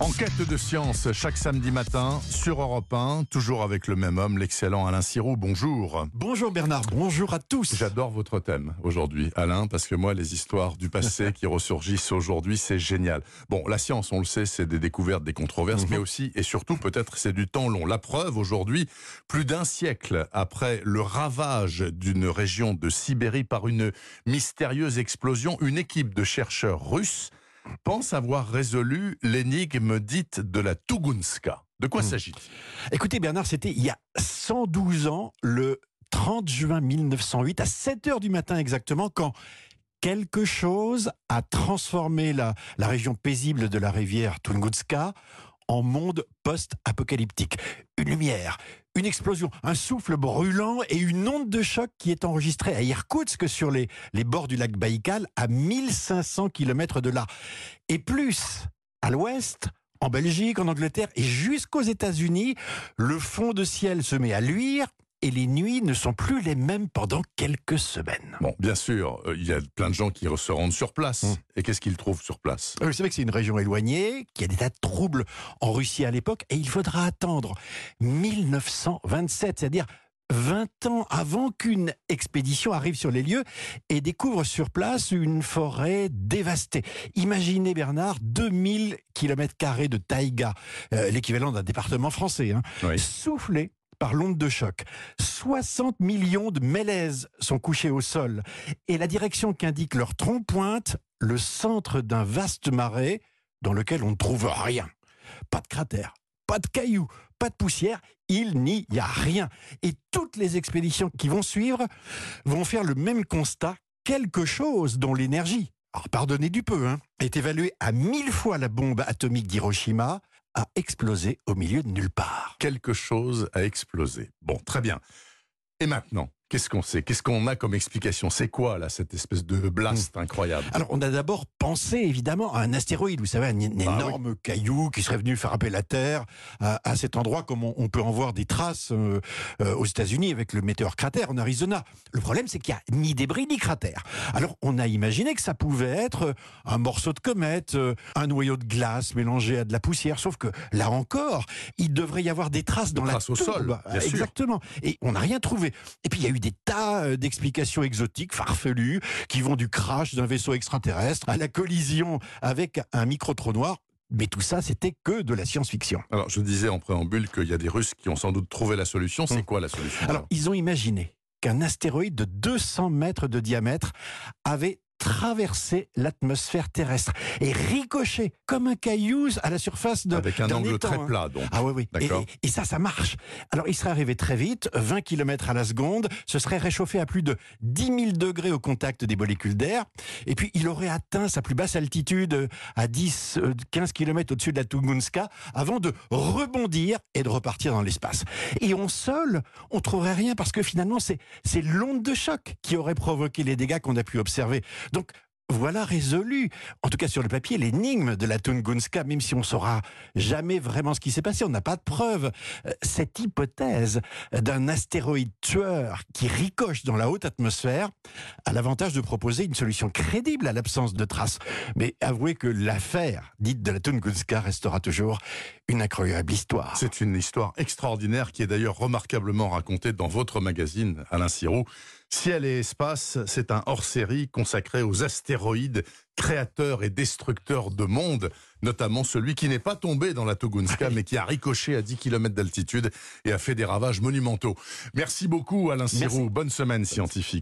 Enquête de science chaque samedi matin sur Europe 1, toujours avec le même homme, l'excellent Alain Sirou. Bonjour. Bonjour Bernard, bonjour à tous. J'adore votre thème aujourd'hui, Alain, parce que moi, les histoires du passé qui ressurgissent aujourd'hui, c'est génial. Bon, la science, on le sait, c'est des découvertes, des controverses, mais aussi et surtout, peut-être, c'est du temps long. La preuve aujourd'hui, plus d'un siècle après le ravage d'une région de Sibérie par une mystérieuse explosion, une équipe de chercheurs russes pense avoir résolu l'énigme dite de la Tugunska. De quoi s'agit-il? Écoutez Bernard, c'était il y a 112 ans, le 30 juin 1908, à 7 heures du matin exactement, quand quelque chose a transformé la, la région paisible de la rivière Tunguska en monde post-apocalyptique. Une lumière, une explosion, un souffle brûlant et une onde de choc qui est enregistrée à Irkoutsk sur les, les bords du lac Baïkal à 1500 km de là. Et plus, à l'ouest, en Belgique, en Angleterre et jusqu'aux États-Unis, le fond de ciel se met à luire et les nuits ne sont plus les mêmes pendant quelques semaines. Bon, bien sûr, euh, il y a plein de gens qui se rendent sur place. Mmh. Et qu'est-ce qu'ils trouvent sur place? Vous savez que c'est une région éloignée, qu'il y a des tas de troubles en Russie à l'époque, et il faudra attendre 1927, c'est-à-dire 20 ans avant qu'une expédition arrive sur les lieux et découvre sur place une forêt dévastée. Imaginez Bernard, 2000 km de taïga, euh, l'équivalent d'un département français, hein, oui. soufflé par l'onde de choc. 60 millions de mélèzes sont couchés au sol. Et la direction qu'indique leur tronc pointe le centre d'un vaste marais dans lequel on ne trouve rien. Pas de cratère, pas de cailloux, pas de poussière, il n'y a rien. Et toutes les expéditions qui vont suivre vont faire le même constat, quelque chose dont l'énergie, alors pardonnez du peu, hein, est évaluée à mille fois la bombe atomique d'Hiroshima, a explosé au milieu de nulle part. Quelque chose a explosé. Bon, très bien. Et maintenant Qu'est-ce qu'on sait? Qu'est-ce qu'on a comme explication? C'est quoi, là, cette espèce de blast hmm. incroyable? Alors, on a d'abord pensé, évidemment, à un astéroïde, vous savez, un, bah énorme caillou qui serait venu frapper la Terre à, cet endroit, comme on, peut en voir des traces euh, euh, aux États-Unis avec le météore cratère en Arizona. Le problème, c'est qu'il n'y a ni débris ni cratère. Alors, on a imaginé que ça pouvait être un morceau de comète, euh, un noyau de glace mélangé à de la poussière, sauf que, là encore, il devrait y avoir des traces dans la au sol. Exactement. Et on n'a rien trouvé. Et puis, il y a eu des tas euh, d'explications exotiques, farfelues, qui vont du crash d'un vaisseau extraterrestre à la collision avec un micro-trou noir. Mais tout ça, c'était que de la science-fiction. Alors, je disais en préambule qu'il y a des Russes qui ont sans doute trouvé la solution. C'est hum. quoi la solution alors, ils ont imaginé qu'un astéroïde de 200 mètres de diamètre avait traverser l'atmosphère terrestre et ricocher comme un caillou à la surface de avec un angle très hein. plat donc. Ah oui oui. Et, ça ça marche. Alors il serait arrivé très vite, 20 km à la seconde, ce serait réchauffé à plus de 10 000 degrés au contact des molécules d'air et puis il aurait atteint sa plus basse altitude à 10 15 km au-dessus de la Tunguska avant de rebondir et de repartir dans l'espace. Et on seul, on trouverait rien parce que finalement c'est c'est l'onde de choc qui aurait provoqué les dégâts qu'on a pu observer. Donc voilà résolu, en tout cas sur le papier, l'énigme de la Tungunska, même si on saura jamais vraiment ce qui s'est passé, on n'a pas de preuves. Euh, cette hypothèse d'un astéroïde tueur qui ricoche dans la haute atmosphère a l'avantage de proposer une solution crédible à l'absence de traces. Mais avouez que l'affaire dite de la Tungunska restera toujours une incroyable histoire. C'est une histoire extraordinaire qui est d'ailleurs remarquablement racontée dans votre magazine, Alain Sirou. Ciel et espace, c'est un hors-série consacré aux astéroïdes créateurs et destructeurs de monde, notamment celui qui n'est pas tombé dans la Togunska, mais qui a ricoché à 10 km d'altitude et a fait des ravages monumentaux. Merci beaucoup Alain Sirou, bonne semaine scientifique.